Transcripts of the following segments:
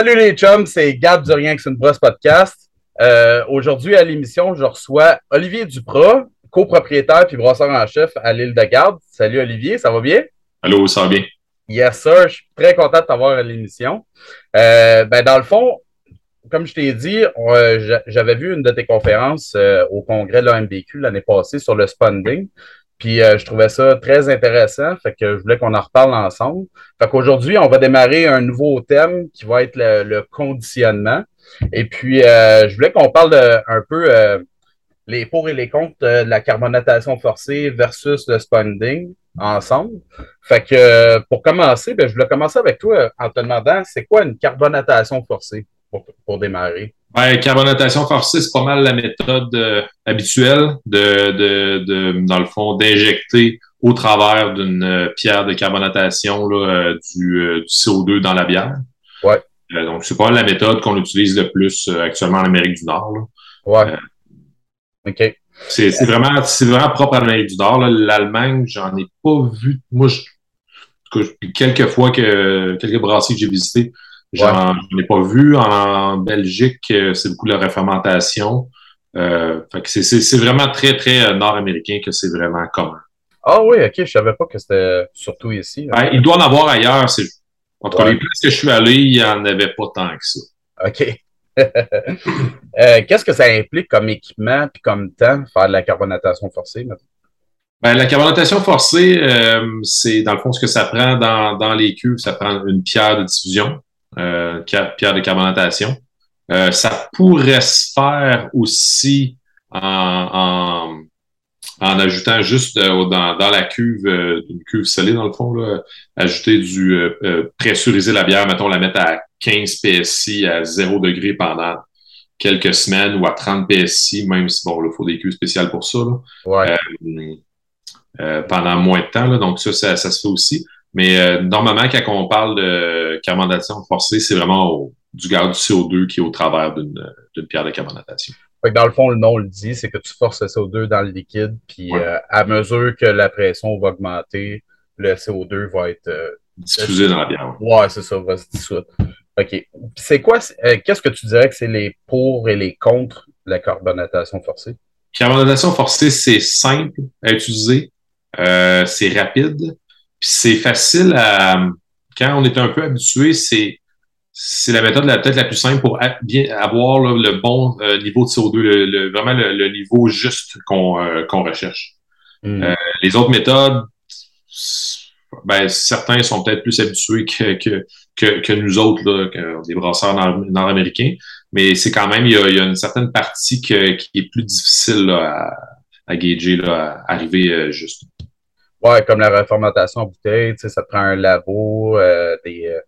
Salut les chums, c'est Gab du Rien que c'est une brosse podcast. Euh, Aujourd'hui à l'émission, je reçois Olivier Duprat, copropriétaire puis brosseur en chef à l'île de Garde. Salut Olivier, ça va bien? Allô, ça va bien? Yes sir, je suis très content de t'avoir à l'émission. Euh, ben, dans le fond, comme je t'ai dit, euh, j'avais vu une de tes conférences euh, au congrès de l'AMBQ l'année passée sur le spunding. Puis euh, je trouvais ça très intéressant, fait que je voulais qu'on en reparle ensemble. Fait qu'aujourd'hui, on va démarrer un nouveau thème qui va être le, conditionnement. Et puis, euh, je voulais qu'on parle un peu euh, les pour et les contre de la carbonatation forcée versus le spunding ensemble. Fait que pour commencer, ben, je voulais commencer avec toi en te demandant c'est quoi une carbonatation forcée pour, pour démarrer? Ben, carbonatation forcée, c'est pas mal la méthode euh, habituelle de, de, de, dans le fond, d'injecter au travers d'une euh, pierre de carbonatation là, euh, du, du, CO2 dans la bière. Ouais. donc, c'est pas la méthode qu'on utilise le plus actuellement en Amérique du Nord. Là. Ouais. OK. C'est vraiment, vraiment propre à l'Amérique du Nord. L'Allemagne, j'en ai pas vu. Moi, je, quelques fois que quelques brasseries que j'ai visitées, J'en ai pas vu. En Belgique, euh, c'est beaucoup la refermentation. Euh, c'est vraiment très, très euh, nord-américain que c'est vraiment commun. Ah oui, ok, je savais pas que c'était surtout ici. Ben, il doit en avoir ailleurs. Entre les places que je suis allé, il n'y en avait pas tant que ça. OK. Qu'est-ce que ça implique comme équipement et comme temps faire de la carbonatation forcée Ben, la carbonatation forcée, c'est dans le fond ce que ça prend dans, dans les cuves, ça prend une pierre de diffusion euh, pierre de carbonatation. Euh, ça pourrait se faire aussi en, en, ajoutant juste euh, dans, dans, la cuve, une cuve salée dans le fond, là, ajouter du pressuriser la bière, mettons la mettre à 15 PSI à 0 degré pendant quelques semaines ou à 30 PSI, même si bon, il faut des cuves spéciales pour ça. Ouais. pendant moins de temps, là, donc ça, ça, ça se fait aussi. Mais euh, normalement, quand on parle de carbonatation forcée, c'est vraiment du gaz du CO2 qui est au travers d'une pierre de carbonatation. Dans le fond, le nom le dit, c'est que tu forces le CO2 dans le liquide, puis euh, à mesure que la pression va augmenter, le CO2 va être euh, diffusé dans la bière. Ouais, c'est ça, va se dissoudre. OK. C'est quoi, qu'est-ce que tu dirais que c'est les pour et les contre la carbonatation forcée? Carbonatation forcée, c'est simple à utiliser, c'est rapide, c'est facile à. Quand on est un peu habitué, c'est c'est la méthode peut-être la plus simple pour bien avoir le bon euh, niveau de CO2, le, vraiment le, niveau juste qu'on euh, qu'on recherche. Mm. Euh, les autres méthodes, ben, certains sont peut-être plus habitués que, que, que, que nous autres, là, que des brasseurs nord-américains, mais c'est quand même, il y, a, il y, a, une certaine partie qui est plus difficile à, à gager, là, à arriver juste. Ouais, comme la reformatation en bouteille, tu sais, ça prend un labo, euh, des, euh,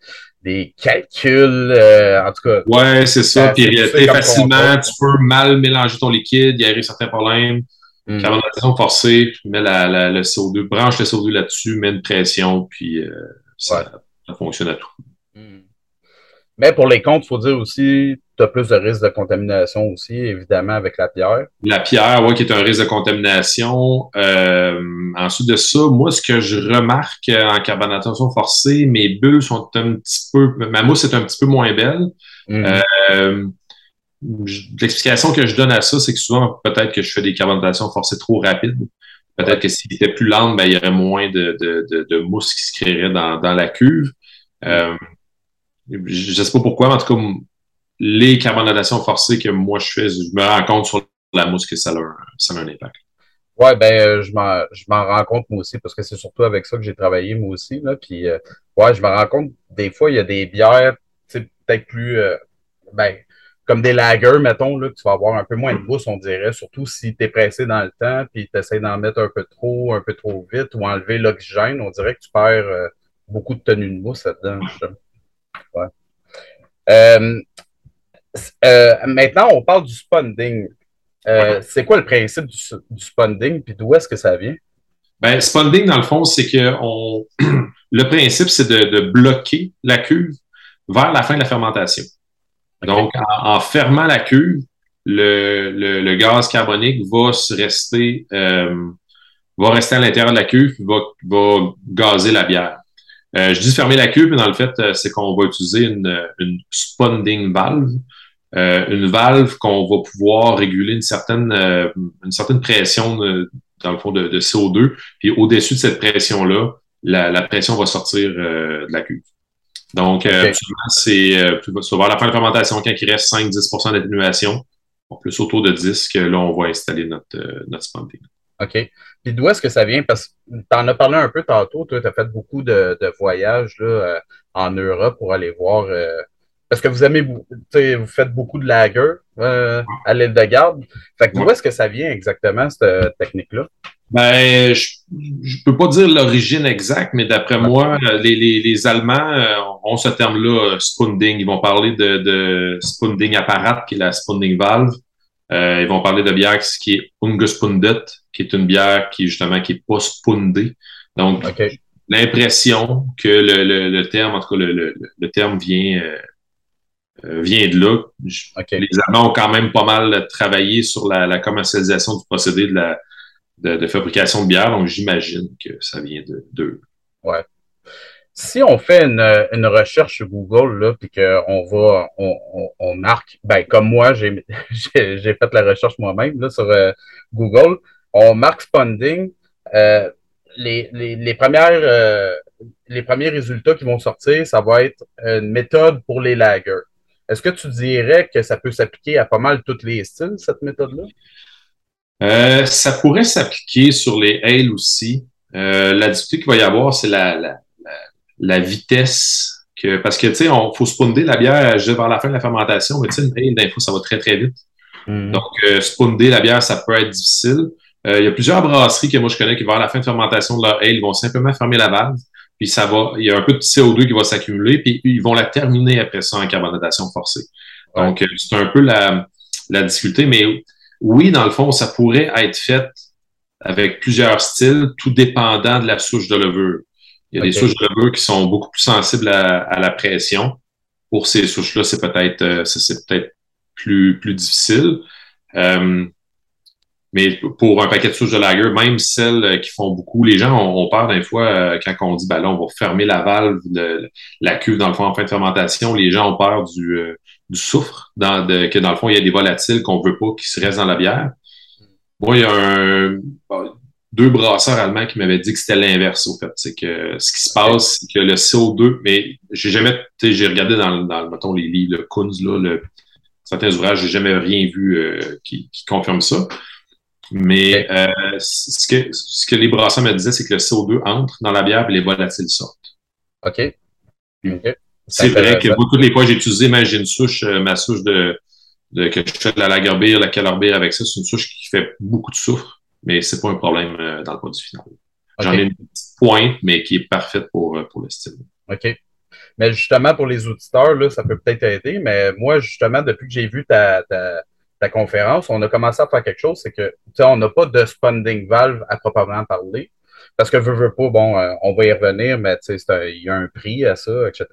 des calculs, euh, en tout cas. Ouais, c'est ça. Puis facilement, tu peux mal mélanger ton liquide, il y a certains problèmes. Mm. Carbonatation forcée, tu mets la, la, le CO2, branche le CO2 là-dessus, mets une pression, puis ça, ça, fonctionne à tout. Mais pour les comptes, il faut dire aussi, tu as plus de risque de contamination aussi, évidemment, avec la pierre. La pierre, oui, qui est un risque de contamination. Euh, ensuite de ça, moi, ce que je remarque en carbonatation forcée, mes bulles sont un petit peu, ma mousse est un petit peu moins belle. Mhm. Euh, l'explication que je donne à ça, c'est que souvent, peut-être que je fais des carbonatations forcées trop rapides. Peut-être que s'il était plus lente, ben, il y aurait moins de, de, de, mousse qui se créerait dans, dans la cuve. Euh, je sais pas pourquoi, mais en tout cas, les carbonatations forcées que moi je fais, je me rends compte sur la mousse que ça a, ça a un impact. Ouais, ben euh, je m'en je m'en rends compte moi aussi parce que c'est surtout avec ça que j'ai travaillé moi aussi là. Puis euh, ouais, je me rends compte des fois il y a des bières, peut-être plus euh, ben comme des lagers, mettons, là, que tu vas avoir un peu moins de mousse, on dirait, surtout si tu es pressé dans le temps, puis tu essaies d'en mettre un peu trop, un peu trop vite, ou enlever l'oxygène, on dirait que tu perds beaucoup de tenue de mousse là-dedans. Euh, euh, maintenant, on parle du spunding. Euh, c'est quoi le principe du, du spunding, puis d'où est-ce que ça vient? Ben, spunding, dans le fond, c'est que on... le principe, c'est de, bloquer la cuve vers la fin de la fermentation. Donc, en, fermant la cuve, le, le, gaz carbonique va se rester, va rester à l'intérieur de la cuve, va, va gazer la bière. Je dis fermer la cuve, mais dans le fait, c'est qu'on va utiliser une, une sponding valve. une valve qu'on va pouvoir réguler une certaine, une certaine pression dans le fond de, CO2. Puis au-dessus de cette pression-là, la, pression va sortir de la cuve. Donc, c'est vers la fin de la fermentation, quand il reste 5-10% d'atténuation, plus autour de 10 que là, on va installer notre, notre sponding. OK. Puis d'où est-ce que ça vient? Parce que tu en as parlé un peu tantôt, tu as fait beaucoup de, voyages là, euh, en Europe pour aller voir. Euh, parce que vous aimez, vous faites beaucoup de lager euh, à l'île de Garde. Fait que d'où est-ce que ça vient exactement, cette technique-là? Ben, je ne peux pas dire l'origine exacte, mais d'après moi, les, Allemands ont ce terme-là, spunding. Ils vont parler de, de spunding apparat, qui est la spunding valve. Ils vont parler de bière qui est ungespundet, qui est une bière qui justement qui est pas spundée. Donc, l'impression que le, le, terme, en tout cas, le, le terme vient, euh, euh, vient de là. Les Allemands ont quand même pas mal travaillé sur la, la commercialisation du procédé de, la, de, de fabrication de bière, donc j'imagine que ça vient de d'eux. Ouais si on fait une, une recherche sur Google, là, puis qu'on va, on, on, on, marque, ben, comme moi, j'ai fait la recherche moi-même là, sur euh, Google, on marque Sponding. Euh, les, les, les, premières, euh, les premiers résultats qui vont sortir, ça va être une méthode pour les lagers. Est-ce que tu dirais que ça peut s'appliquer à pas mal tous les styles, cette méthode-là? Euh, ça pourrait s'appliquer sur les ales aussi. la difficulté qu'il va y avoir, c'est la, la, la, vitesse. Que, parce que, tu sais, il faut sponder la bière vers la fin de la fermentation, mais tu sais, une ale, ça va très, très vite. Mm. Donc, sponder la bière, ça peut être difficile. Euh, il y a plusieurs brasseries que moi je connais qui, vers la fin de fermentation de leur ale, ils vont simplement fermer la valve, puis ça va, il y a un peu de CO2 qui va s'accumuler, puis ils vont la terminer après ça en carbonatation forcée. Donc, euh, c'est un peu la, la difficulté, mais oui, dans le fond, ça pourrait être fait avec plusieurs styles, tout dépendant de la souche de levure. Il y a des souches de levure qui sont beaucoup plus sensibles à, la pression. Pour ces souches-là, c'est peut-être euh, c'est peut-être plus, plus difficile. Euh, mais pour un paquet de souches de lager, même celles euh, qui font beaucoup, les gens ont, peur d'un fois euh, quand on dit ben là, on va fermer la valve, la cuve dans le fond en fin de fermentation. Les gens ont peur du, euh, du soufre, dans, de, que dans le fond, il y a des volatiles qu'on veut pas qui se restent dans la bière. Moi, il y a un, deux brasseurs allemands qui m'avaient dit que c'était l'inverse, au fait. C'est que ce qui se passe, c'est que le CO2, mais j'ai jamais, j'ai regardé dans, dans, mettons, les livres, le Kunz, là, le, certains ouvrages, j'ai jamais rien vu qui, qui confirme ça. Mais euh, ce, que, ce que les brasseurs me disaient, c'est que le CO2 entre dans la bière et les volatiles sortent. OK. C'est vrai que moi, toutes les fois j'ai utilisé ma, j'ai une souche, euh, ma souche de, de, que je fais de la lager la calorbeer avec ça, c'est une souche qui fait beaucoup de soufre, mais c'est pas un problème euh, dans le produit final. J'en ai une petite pointe, mais qui est parfaite pour, pour le style. OK. Mais justement, pour les auditeurs, là, ça peut peut-être aider, mais moi, justement, depuis que j'ai vu ta, ta, ta conférence, on a commencé à faire quelque chose, c'est que on n'a pas de spunding valve à proprement parler. Parce que veux, veux pas, bon, euh, on va y revenir, mais il y a un prix à ça, etc.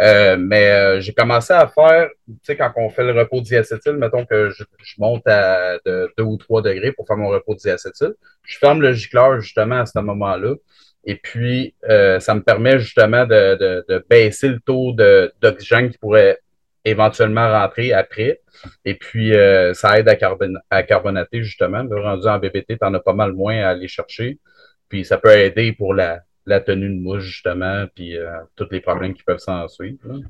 euh, mais euh, j'ai commencé à faire, tu sais, quand on fait le repos diacétyl, mettons que je, monte à de 2 ou 3 degrés pour faire mon repos diacétyl, je ferme le gicleur justement à ce moment-là. Et puis, ça me permet justement de, baisser le taux d'oxygène qui pourrait éventuellement rentrer après. Et puis, ça aide à, à carbonater, justement. Rendu en BBT, tu en as pas mal moins à aller chercher. Puis, ça peut aider pour la, tenue de mouche, justement, puis euh, tous les problèmes qui peuvent s'en suivre.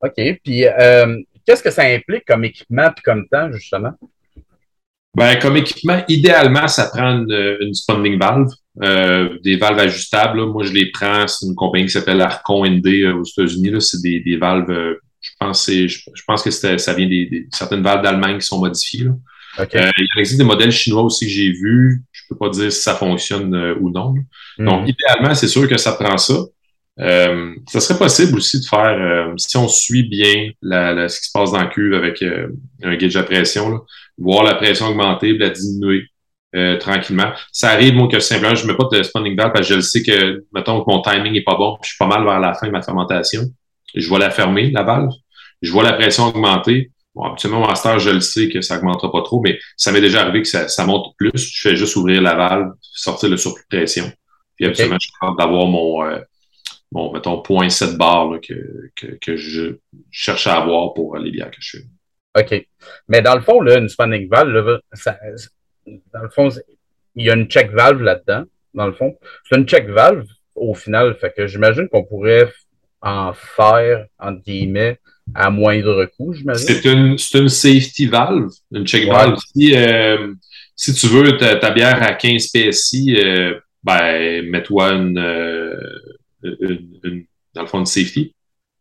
OK. Puis, euh, qu'est-ce que ça implique comme équipement puis comme temps, justement? Ben, comme équipement, idéalement, ça prend une, une spunding valve, des valves ajustables. Moi, je les prends, c'est une compagnie qui s'appelle Arcon ND aux États-Unis. C'est des, des valves je pense, je, pense que ça vient des, certaines valves d'Allemagne qui sont modifiées. Euh, il existe des modèles chinois aussi que j'ai vus. Je peux pas dire si ça fonctionne euh, ou non. Hmm. Donc, idéalement, c'est sûr que ça prend ça. Euh, ça serait possible aussi de faire, si on suit bien la, ce qui se passe dans le cuve avec un gauge à pression, voir la pression augmenter, la diminuer tranquillement. Ça arrive, moi, que simplement, je ne mets pas de spawning valve parce que je le sais que, mettons, que mon timing est pas bon, je suis pas mal vers la fin de ma fermentation je vais la fermer, la valve. Je vois la pression augmenter. Bon, habituellement, en stage, je le sais que ça augmentera pas trop, mais ça m'est déjà arrivé que ça, monte plus. Je fais juste ouvrir la valve, sortir le surplus de pression. Puis absolument, je suis d'avoir mon, euh, mon, mettons, point 7 bar que, que, que, je cherche à avoir pour les bières que je fais. OK. Mais dans le fond, là, une spanning valve, ça, dans le fond, il y a une check valve là-dedans, dans le fond. C'est une check valve au final, fait que j'imagine qu'on pourrait en faire, entre guillemets, à moindre coût, j'imagine. C'est une, une safety valve, une check valve. Si, euh, si tu veux ta, ta, bière à 15 PSI, euh, ben, mets-toi une, euh, une, une, dans le fond, une safety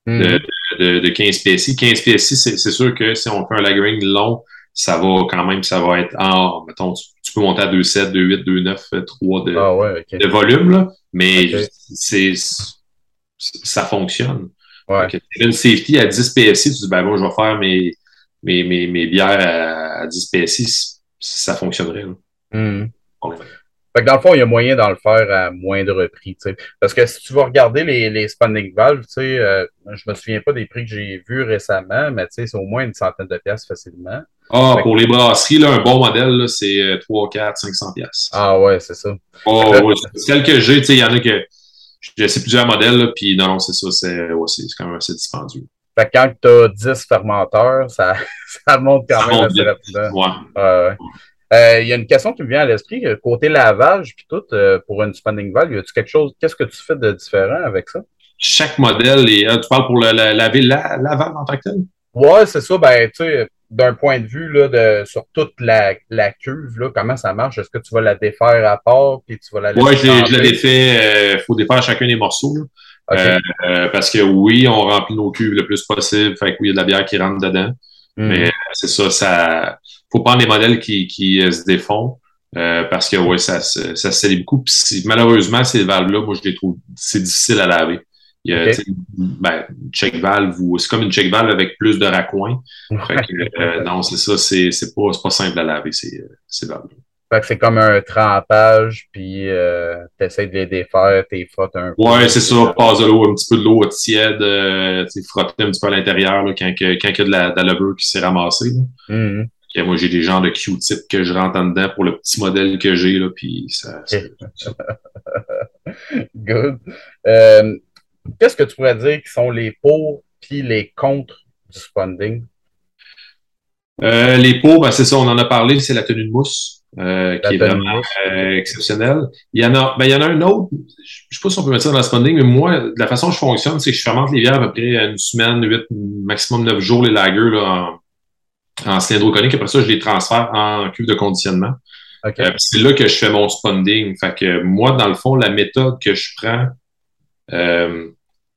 mm. de, de, de, 15 PSI. 15 PSI, c'est sûr que si on fait un lagering long, ça va quand même, ça va être en, mettons, tu, peux monter à 2,7, 2,8, 2,9, 3 de, ah ouais, okay. de volume, là, mais okay. c'est ça fonctionne. Ouais. une safety à 10 PSI, tu dis, ben bon, je vais faire mes, mes, mes, mes bières à, à, 10 PSI, ça fonctionnerait. Mm. Fait que dans le fond, il y a moyen d'en le faire à moindre prix. sais. Parce que si tu vas regarder les, les valves, euh, je me souviens pas des prix que j'ai vus récemment, mais c'est au moins une centaine de pièces facilement. Ah, pour que... les brasseries, là, un bon modèle, c'est 3, 4, 500 pièces. Ah ouais, c'est ça. Oh, ouais, celle que j'ai, il y en a que j'ai essayé plusieurs modèles, puis non, c'est ça, c'est ouais, quand même assez dispendieux. Fait que quand tu as 10 fermenteurs, ça, ça monte quand ça même monte assez rapidement. Ouais. Euh, il y a une question qui me vient à l'esprit, côté lavage, puis tout, euh, pour une spanning valve, y a-tu quelque chose, qu'est-ce que tu fais de différent avec ça? Chaque modèle, et, tu parles pour le, la, laver la, la valve en tant que tel? Ouais, c'est ça, ben, tu sais, d'un point de vue là, de, sur toute la, la cuve, là, comment ça marche? Est-ce que tu vas la défaire à part puis tu vas la Oui, je, je la défais. Il faut défaire chacun des morceaux. Okay. Euh, parce que oui, on remplit nos cuves le plus possible. Fait que oui, il y a de la bière qui rentre dedans. Mm. Mais c'est ça, ça. faut prendre des modèles qui, qui se défont. Euh, parce que oui, ça, ça, ça se beaucoup. Puis malheureusement, ces valves-là, moi, je les trouve c'est difficile à laver. Il y a okay. ben, check valve ou c'est comme une check valve avec plus de raccoins. Fait que, euh, non, c'est ça, c'est, c'est pas, c'est pas simple à laver, ces, ces valves. Fait que c'est comme un trempage, puis euh, tu essaies de les défaire, tu frottes un peu. Ouais, c'est ça, passe de l'eau, un petit peu de l'eau tiède, euh, frotter un petit peu à l'intérieur là, quand, que, quand il y a de la, de la levure qui s'est ramassée. Mm -hmm. moi, j'ai des genres de Q-tip que je rentre en dedans pour le petit modèle que j'ai, là, puis ça. ça... Good. Euh, qu'est-ce que tu pourrais dire qui sont les pour puis les contre du spawning? Euh, les pour, ben, c'est ça, on en a parlé, c'est la tenue de mousse, euh, qui est vraiment euh, exceptionnelle. Il y en a, ben, il y en a un autre, je ne sais pas si on peut mettre ça dans le spawning, mais moi, la façon dont je fonctionne, c'est que je fermente les bières à peu près une semaine, huit, maximum neuf jours, les lagers, là, en, en cylindro conique. Après ça, je les transfère en cuve de conditionnement. Okay. Euh, c'est là que je fais mon spawning. Fait que moi, dans le fond, la méthode que je prends, euh,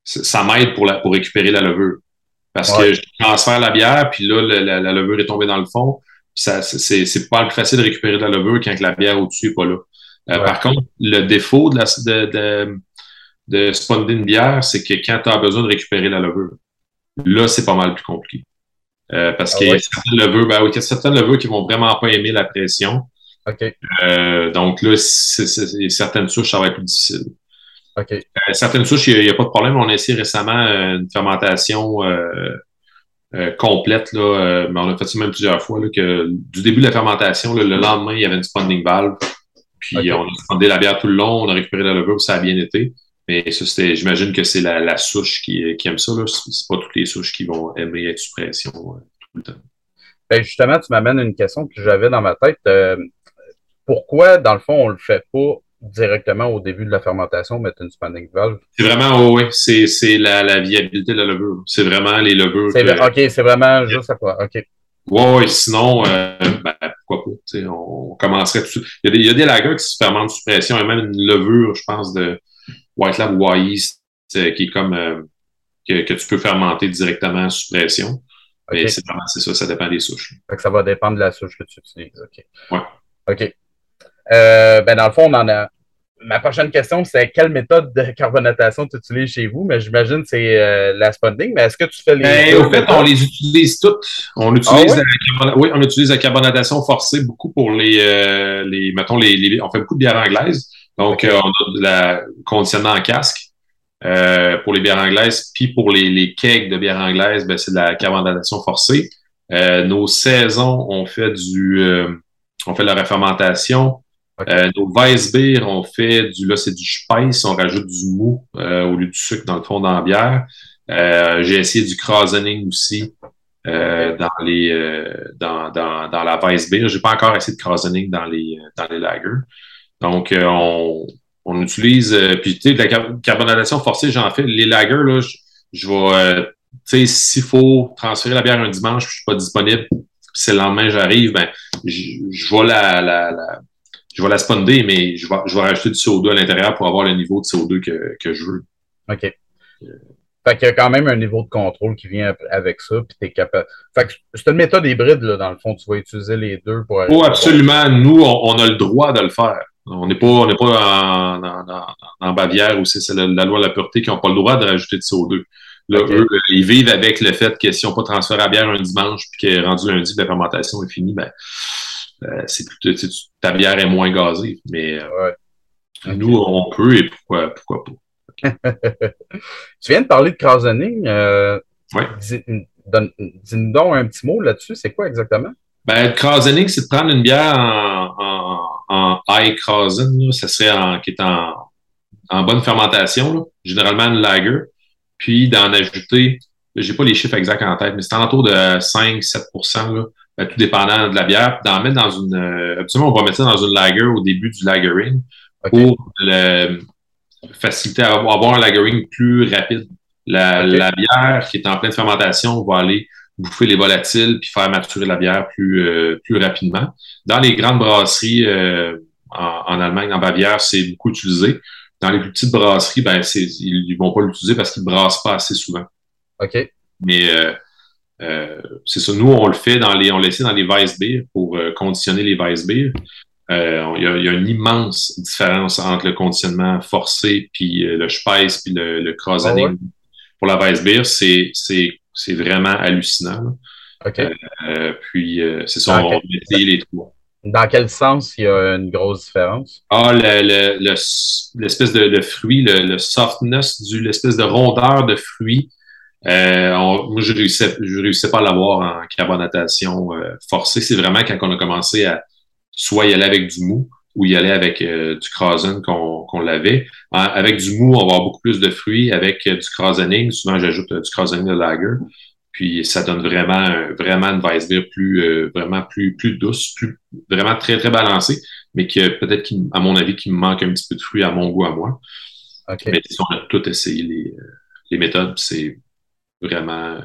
ça m'aide pour, la, pour récupérer la levure. Parce ouais. que je transfère la bière, puis là, la, la, la, levure est tombée dans le fond. Ça, c'est, c'est pas plus facile de récupérer de la levure quand la bière au-dessus n'est pas là. Euh, ouais. Par contre, le défaut de, la, de, de, de spawner une bière, c'est que quand tu as besoin de récupérer la levure, là, c'est pas mal plus compliqué. Euh, parce ah qu'il y a certaines levures, ben, il y a certaines levures qui vont vraiment pas aimer la pression. Okay. Euh, donc là, c'est, c'est, certaines souches, ça va être plus difficile. Okay. Euh, certaines souches, il n'y a, a, pas de problème. On a essayé récemment euh, une fermentation euh, euh complète, là, mais on a fait ça même plusieurs fois. Là, que du début de la fermentation, là, le lendemain, il y avait une spawning valve. Puis okay. on a spawné la bière tout le long, on a récupéré la levure, ça a bien été. Mais ça, c'était, j'imagine que c'est la, la, souche qui, qui aime ça. Là. C'est pas toutes les souches qui vont aimer être sous pression tout le temps. Ben justement, tu m'amènes une question que j'avais dans ma tête. pourquoi, dans le fond, on le fait pas directement au début de la fermentation mettre une spawning valve? C'est vraiment, oh, oui, c'est, c'est la, la, viabilité de la levure. C'est vraiment les levures. C'est que... OK, c'est vraiment juste à quoi. OK. Oui, sinon, euh, ben, pourquoi pas? On commencerait tout il y, a des, il y a des lagers qui se fermentent sous pression, et même une levure, je pense, de White Lab ou East, qui est comme euh, que, que, tu peux fermenter directement sous pression. Okay. Mais c'est vraiment c'est ça, ça dépend des souches. Fait que ça va dépendre de la souche que tu utilises. OK. Ouais. OK. Euh, ben dans le fond, on en a. Ma prochaine question, c'est quelle méthode de carbonatation tu utilises chez vous? Mais j'imagine que c'est euh, la spawning, mais est-ce que tu fais les. Ben, au fait, on les utilise toutes. On utilise, ah, ouais? la, oui, on utilise la carbonatation forcée beaucoup pour les, euh, les mettons, les, les, on fait beaucoup de bières anglaises. Donc, okay. Euh, on a de la conditionnement en casque euh, pour les bières anglaises. Puis pour les, les kegs de bières anglaises, ben, c'est de la carbonatation forcée. nos saisons, on fait du, on fait de la réfermentation Euh, nos on fait du, là, c'est du spice, on rajoute du mou euh, au lieu du sucre dans le fond dans la bière. Euh, j'ai essayé du Krasening aussi dans les dans, dans, dans la. J'ai pas encore essayé de Krasening dans les dans les lagers. Donc on, on utilise puis tu sais de la carbonation forcée, j'en fais les lagers là, je, je vais tu sais s'il faut transférer la bière un dimanche, je suis pas disponible, c'est le lendemain j'arrive, ben je, vais la, la, la je vais la sponder, mais je vais, je vais rajouter du CO2 à l'intérieur pour avoir le niveau de CO2 que, que je veux. OK. Fait qu'il y a quand même un niveau de contrôle qui vient avec ça, puis tu es capable. Fait que c'est une méthode hybride, là, dans le fond, tu vas utiliser les deux pour. Oh, absolument. Nous, on, a le droit de le faire. On n'est pas, on pas en, en, en, Bavière où c'est la, loi de la pureté qui n'ont pas le droit de rajouter de CO2. Là, eux, ils vivent avec le fait que si on pas transféré à bière un dimanche puis est rendu lundi, la fermentation est finie, ben, c'est plutôt, ta bière est moins gazée. Mais euh, nous, on peut et pourquoi, pourquoi pas. tu viens de parler de Krasening. Euh, oui. Dis-nous donc un petit mot là-dessus. C'est quoi exactement? Ben, le c'est de prendre une bière en, en, en high Krasen, ça serait en, qui est en, en bonne fermentation, généralement une lager, puis d'en ajouter, j'ai pas les chiffres exacts en tête, mais c'est en autour de 5-7 ben, tout dépendant de la bière, d'en mettre dans une. Euh, absolument, on va mettre ça dans une lager au début du lagering pour le, faciliter à avoir un lagering plus rapide. La, la, bière qui est en pleine fermentation va aller bouffer les volatiles puis faire maturer la bière plus, euh, plus rapidement. Dans les grandes brasseries euh, en, en, Allemagne, en Bavière, c'est beaucoup utilisé. Dans les plus petites brasseries, ben, ils ne vont pas l'utiliser parce qu'ils ne brassent pas assez souvent. OK. Mais euh, c'est ça, nous, on le fait dans les, on le dans les Weiss Beer pour euh, conditionner les Weiss Beer. Euh, il, y a, une immense différence entre le conditionnement forcé puis le Spice puis le, le ah Pour la Weiss Beer, c'est, c'est, c'est vraiment hallucinant. puis, c'est ça, on, va essayer les trois. Dans quel sens il y a une grosse différence? Ah, le, l'espèce de, de, fruit, le, softness, du, l'espèce de rondeur de fruit euh, moi, je réussissais, je réussissais pas à l'avoir en carbonatation euh, forcée. C'est vraiment quand on a commencé à soit y aller avec du mou ou y aller avec euh, du Krasen qu'on qu'on l'avait. Avec du mou, on va avoir beaucoup plus de fruits. Avec du Krasening, souvent j'ajoute du Krasening de lager. Puis ça donne vraiment, vraiment une vice beer plus, vraiment plus, plus douce, plus, vraiment très, très balancée, mais que peut-être, à mon avis, qui me manque un petit peu de fruits à mon goût à moi. Okay. Mais on a tout essayé les, les méthodes, c'est vraiment,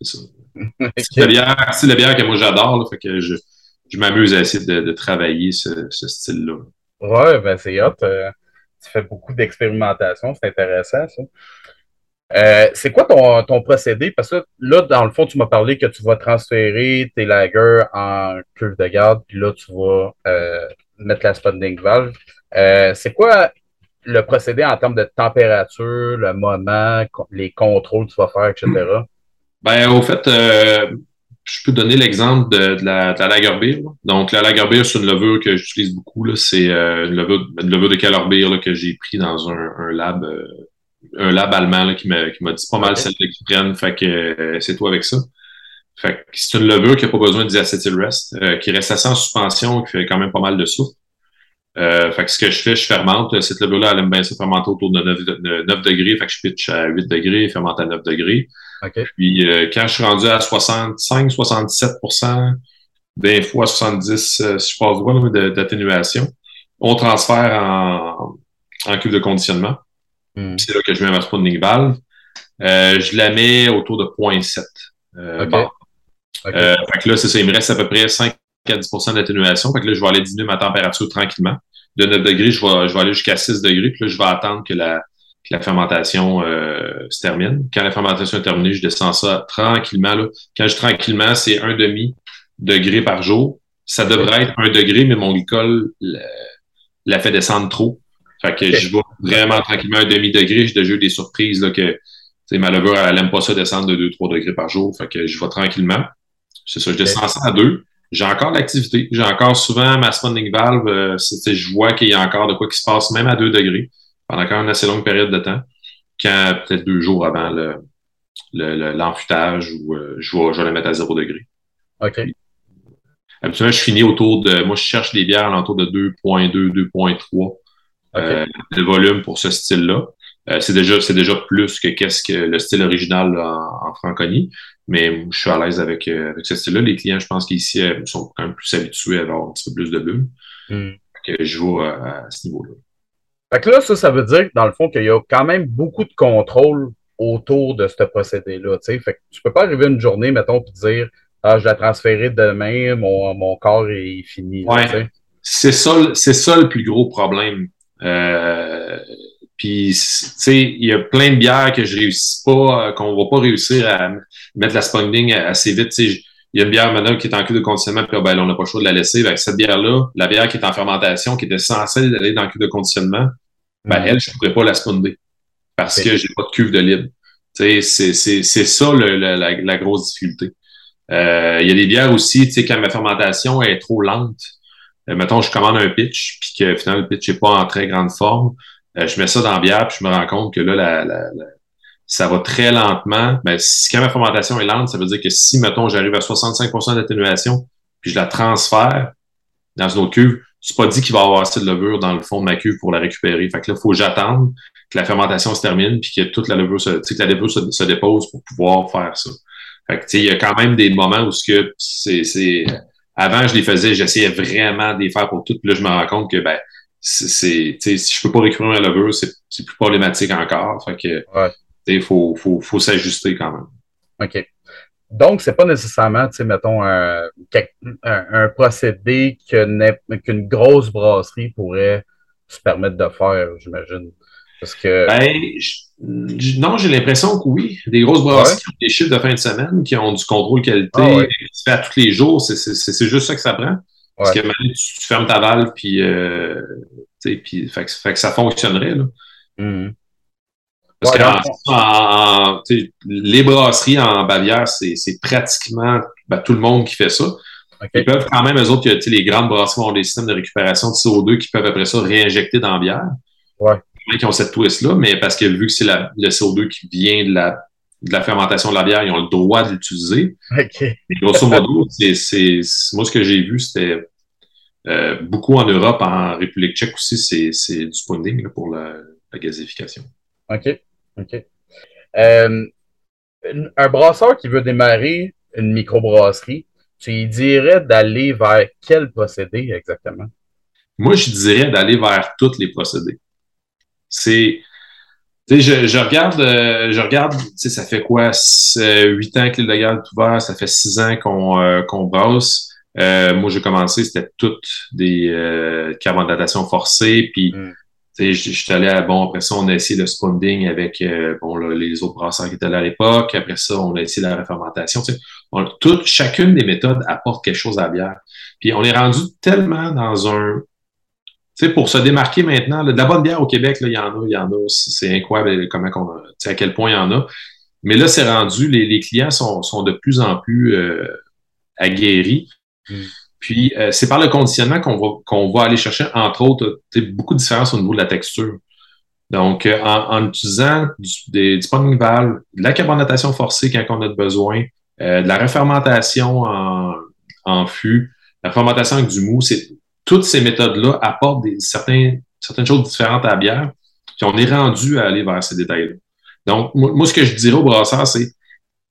c'est ça. c'est, la bière, c'est la bière que moi j'adore, fait que je, je m'amuse à essayer de, de travailler ce, ce style-là. Ouais, ben c'est hot. Euh, tu fais beaucoup d'expérimentation, c'est intéressant ça. Euh, c'est quoi ton, ton, procédé? Parce que là, dans le fond, tu m'as parlé que tu vas transférer tes lagers en cuve de garde, puis là, tu vas euh, mettre la spunding valve. Euh, c'est quoi le procédé en termes de température, le moment, les contrôles que tu vas faire, etc.? Ben, au fait, euh, je peux donner l'exemple de, la, de la lager beer. Donc, la lager beer, c'est une levure que j'utilise beaucoup. C'est euh, une, levure, une levure de Keller Beer que j'ai pris dans un, un lab euh, un lab allemand là, qui m'a dit pas mal celle qu'ils prennent. Fait que c'est toi avec ça. Fait que c'est une levure qui n'a pas besoin de rest, qui reste assez en suspension, qui fait quand même pas mal de soupe. Euh, fait que ce que je fais, je fermente. Cette levure-là, elle aime bien se fermenter autour de 9, de 9, degrés. Fait que je pitch à 8 degrés et fermente à 9 degrés. Puis euh, quand je suis rendu à 65, 67 20 fois 70, euh, si je passe droit, d'atténuation, on transfère en, en cuve de conditionnement. Hmm. C'est là que je mets ma spawning valve. Euh, je la mets autour de 0.7. Euh, okay. Euh, fait que là, c'est ça, il me reste à peu près 5 à 10% d'atténuation. Fait que là, je vais aller diminuer ma température tranquillement. De 9 degrés, je vais, je vais aller jusqu'à 6 degrés. Puis là, je vais attendre que la, que la fermentation euh, se termine. Quand la fermentation est terminée, je descends ça tranquillement. Là. Quand je tranquillement, c'est un demi degré par jour. Ça devrait être un degré, mais mon glycol la, fait descendre trop. Fait que je vais vraiment tranquillement un demi-degré. J'ai déjà eu des surprises là, que ma levure, elle n'aime pas ça descendre de 2-3 degrés par jour. Fait que je vais tranquillement. C'est ça, je descends ça à 2 j'ai encore l'activité. J'ai encore souvent ma spawning valve. Euh, je vois qu'il y a encore de quoi qui se passe, même à 2 degrés, pendant quand même une assez longue période de temps, quand peut-être deux jours avant le, l'enfutage le, ou euh, je, vais, je vais le mettre à 0 degré. OK. Habituellement, je finis autour de. Moi, je cherche des bières alentour de 2.2, 2.3 euh, de volume pour ce style-là. Euh, c'est déjà, c'est déjà plus que qu'est-ce que le style original en, franconie. Mais je suis à l'aise avec, euh, avec ce style-là. Les clients, je pense qu'ici, sont quand même plus habitués à avoir un petit peu plus de bulles. Hmm. Que je joue à, ce niveau-là. Fait que là, ça, ça veut dire, dans le fond, qu'il y a quand même beaucoup de contrôle autour de ce procédé-là. Fait que tu peux pas arriver une journée, mettons, et dire Ah, je vais transférer demain, mon, mon corps est fini. Ouais. C'est ça, c'est ça le plus gros problème. Euh, puis, tu sais, il y a plein de bières que je réussis pas, euh, qu'on va pas réussir à mettre la spawning assez vite. Tu sais, il y a une bière maintenant qui est en cul de conditionnement, puis ben, on n'a pas le choix de la laisser. Avec cette bière-là, la bière qui est en fermentation, qui était censée aller dans le cul de conditionnement, ben, mm. elle, je ne pourrais pas la spawner parce que j'ai pas de cuve de libre. C'est ça le, la, la, grosse difficulté. Euh, il y a des bières aussi, tu sais, quand ma fermentation est trop lente, euh, mettons, je commande un pitch, puis que finalement, le pitch n'est pas en très grande forme, euh, je mets ça dans la bière, puis je me rends compte que là, la, la, ça va très lentement. Mais si, quand ma fermentation est lente, ça veut dire que si, mettons, j'arrive à 65% d'atténuation, puis je la transfère dans une autre cuve, c'est pas dit qu'il va y avoir assez de levure dans le fond de ma cuve pour la récupérer. Fait que là, il faut que j'attende que la fermentation se termine, puis que toute la levure se, que la levure se, dépose pour pouvoir faire ça. Fait que, il y a quand même des moments où ce que c'est, avant, je les faisais, j'essayais vraiment de les faire pour toutes, puis là, je me rends compte que, ben, c'est, si je peux pas récupérer ma levure, c'est, plus problématique encore. Fait que, il faut, faut, faut s'ajuster quand même. OK. Donc, c'est pas nécessairement, tu sais, mettons, un, un, procédé qu'une grosse brasserie pourrait se permettre de faire, j'imagine. Parce que. Ben, non, j'ai l'impression que oui. Des grosses brasseries qui ont des chiffres de fin de semaine, qui ont du contrôle qualité, ah qui se fait à tous les jours, c'est juste ça que ça prend. Parce que maintenant, tu, fermes ta valve, puis, euh, puis fait, que ça fonctionnerait. Là. Mmh. Parce que les brasseries en Bavière, c'est pratiquement ben, tout le monde qui fait ça. Ils peuvent quand même, eux autres, les grandes brasseries ont des systèmes de récupération de CO2 qui peuvent après ça réinjecter dans la bière. Ouais. Qui ont cette twist-là, mais parce que vu que c'est le CO2 qui vient de la, de la fermentation de la bière, ils ont le droit de l'utiliser. Okay. Grosso modo, c'est moi ce que j'ai vu, c'était euh, beaucoup en Europe, en République tchèque aussi, c'est du spawning pour la, la gazification. OK. OK. Euh, un brasseur qui veut démarrer une microbrasserie, tu lui dirais d'aller vers quel procédé exactement? Moi, je dirais d'aller vers tous les procédés. C'est. Je, je, regarde, euh, je regarde, ça fait quoi, huit ans que le légal est ouvert, ça fait six ans qu'on euh, qu'on brasse. Moi, j'ai commencé, c'était toutes des euh, carbonatations forcées, puis mm. Je suis allé à, bon, après ça, on a essayé le spawning avec euh, bon, les autres brasseurs qui étaient là à l'époque. Après ça, on a essayé la refermentation. toute, chacune des méthodes apporte quelque chose à la bière. Puis on est rendu tellement dans un. Tu sais, pour se démarquer maintenant, de la bonne bière au Québec, il y en a, il y en a. C'est incroyable comment qu'on à quel point il y en a. Mais là, c'est rendu, les, les, clients sont, sont de plus en plus euh, aguerris. Puis, euh, c'est par le conditionnement qu'on va, aller chercher, entre autres, beaucoup de différences au niveau de la texture. Donc, euh, en, utilisant du, des, du valve, de la carbonatation forcée quand on a besoin, euh, de la refermentation en, fût, la fermentation avec du mou, toutes ces méthodes-là apportent certaines choses différentes à la bière, puis on est rendu à aller vers ces détails-là. Donc, moi, ce que je dirais au brasseur, c'est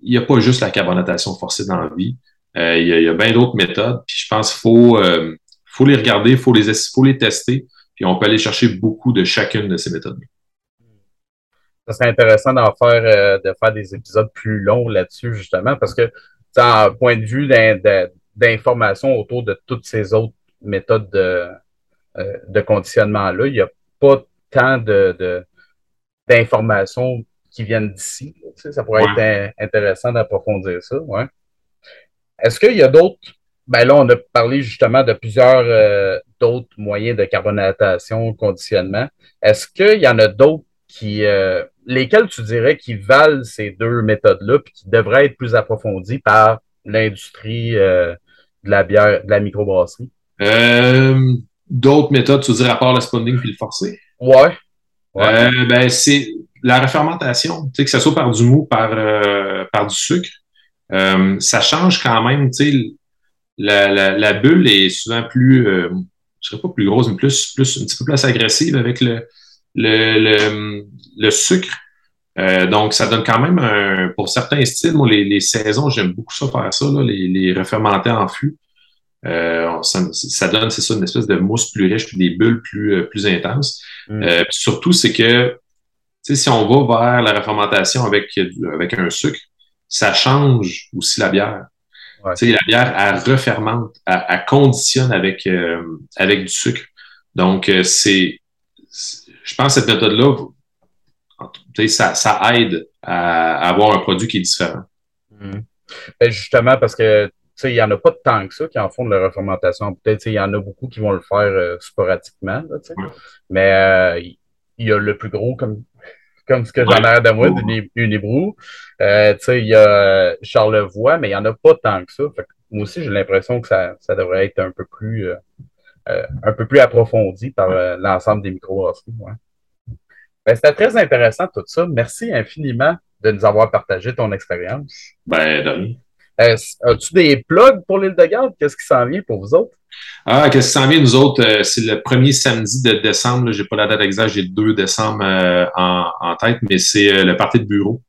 il n'y a pas juste la carbonatation forcée dans la vie. Euh, il y a, bien d'autres méthodes. Puis je pense qu'il faut, euh, faut les regarder, il faut les, faut les tester. Puis on peut aller chercher beaucoup de chacune de ces méthodes. Ça serait intéressant d'en faire, euh, de faire des épisodes plus longs là-dessus, justement, parce que, d'un point de vue d'information autour de toutes ces autres méthodes de, de conditionnement-là, il n'y a pas tant de, d'informations qui viennent d'ici. ça pourrait être intéressant d'approfondir ça. Ouais. Est-ce qu'il y a d'autres. Ben là, on a parlé justement de plusieurs euh, d'autres moyens de carbonatation, conditionnement. Est-ce qu'il y en a d'autres qui. Euh, lesquels tu dirais qui valent ces deux méthodes-là puis qui devraient être plus approfondies par l'industrie euh, de la bière, de la microbrasserie? d'autres méthodes, tu dirais à part le spawning puis le forcé? Ouais. ben, c'est la refermentation, tu sais, que ce soit par du mou, par, par du sucre. Euh, ça change quand même, tu sais, la, la, bulle est souvent plus, euh, je serais pas plus grosse, mais plus, plus un petit peu plus agressive avec le, le, le, le sucre. Euh, donc, ça donne quand même un, pour certains styles, moi, les, les saisons, j'aime beaucoup ça faire ça, là, les, les refermentés en fût. Euh, ça, ça, donne, c'est ça, une espèce de mousse plus riche, puis des bulles plus, euh, plus intenses. Mm. Euh, surtout, c'est que si on va vers la refermentation avec, avec un sucre, ça change aussi la bière. Ouais. La bière, elle refermente, elle, elle conditionne avec, euh, avec du sucre. Donc, c'est, je pense que cette méthode-là, ça, ça aide à, avoir un produit qui est différent. Mm. Ben, justement, parce que il n'y en a pas tant que ça qui en font de la refermentation. Peut-être il y en a beaucoup qui vont le faire euh, sporadiquement. Là, Mais euh, il y a le plus gros comme, comme ce que j'en ai de moi, du Unibrou. Euh, il y a Charlevoix, mais il n'y en a pas tant que ça. moi aussi, j'ai l'impression que ça, ça, devrait être un peu plus, euh, euh, un peu plus approfondi par l'ensemble des micro ouais. ben, C'était très intéressant tout ça. Merci infiniment de nous avoir partagé ton expérience. Ben, de As-tu des plugs pour l'île de Garde? Qu'est-ce qui s'en vient pour vous autres? Ah, qu'est-ce qui s'en vient, nous autres? Euh, c'est le premier samedi de décembre. Je n'ai pas la date exacte, j'ai le 2 décembre euh, en, tête, mais c'est euh, le parti de bureau.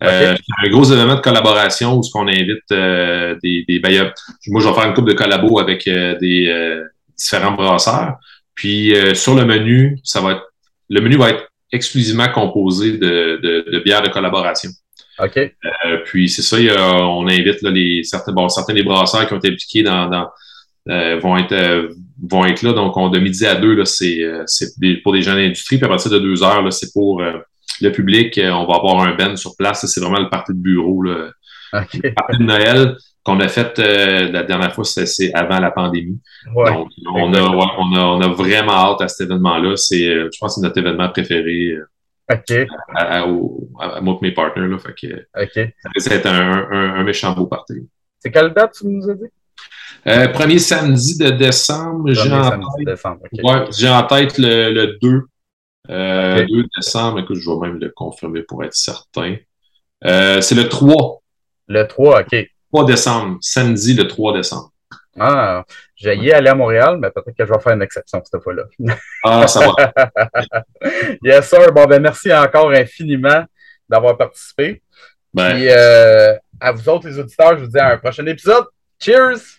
c'est un gros événement de collaboration où on invite des, des ben, moi, je vais faire une coupe de collabo avec des différents brasseurs. Puis sur le menu, ça va être le menu va être exclusivement composé de, de, de bières de collaboration. OK. Euh, puis c'est ça, on invite là, les, certains, bon, certains des brasseurs qui ont été impliqués dans, dans euh, vont être euh, vont être là. Donc, on, de midi à deux, là, c'est, c'est pour des gens d'industrie. Puis à partir de deux heures, là, c'est pour le public. On va avoir un ben sur place. C'est vraiment le parti de bureau. Là. Le parti de Noël qu'on a fait la dernière fois, c'est, avant la pandémie. Donc, on a, on, a, on a vraiment hâte à cet événement-là. C'est, je pense que c'est notre événement préféré. OK. À, à, moi et mes partenaires. Là, fait que. Ça va être un, un, un, méchant beau party. C'est quelle date tu nous as dit? Euh, premier samedi de décembre. J'ai en, tête, okay. ouais, j'ai en tête le, le 2. Euh, okay. 2 décembre. Écoute, je vais même le confirmer pour être certain. Euh, c'est le 3. Le 3, OK. 3 décembre. Samedi, le 3 décembre. Ah, j'ai y aller à Montréal, mais peut-être que je vais faire une exception cette fois-là. Ah, ça va. yes, sir. Bon, ben, merci encore infiniment d'avoir participé. Ben. Puis, euh, à vous autres, les auditeurs, je vous dis à un prochain épisode. Cheers!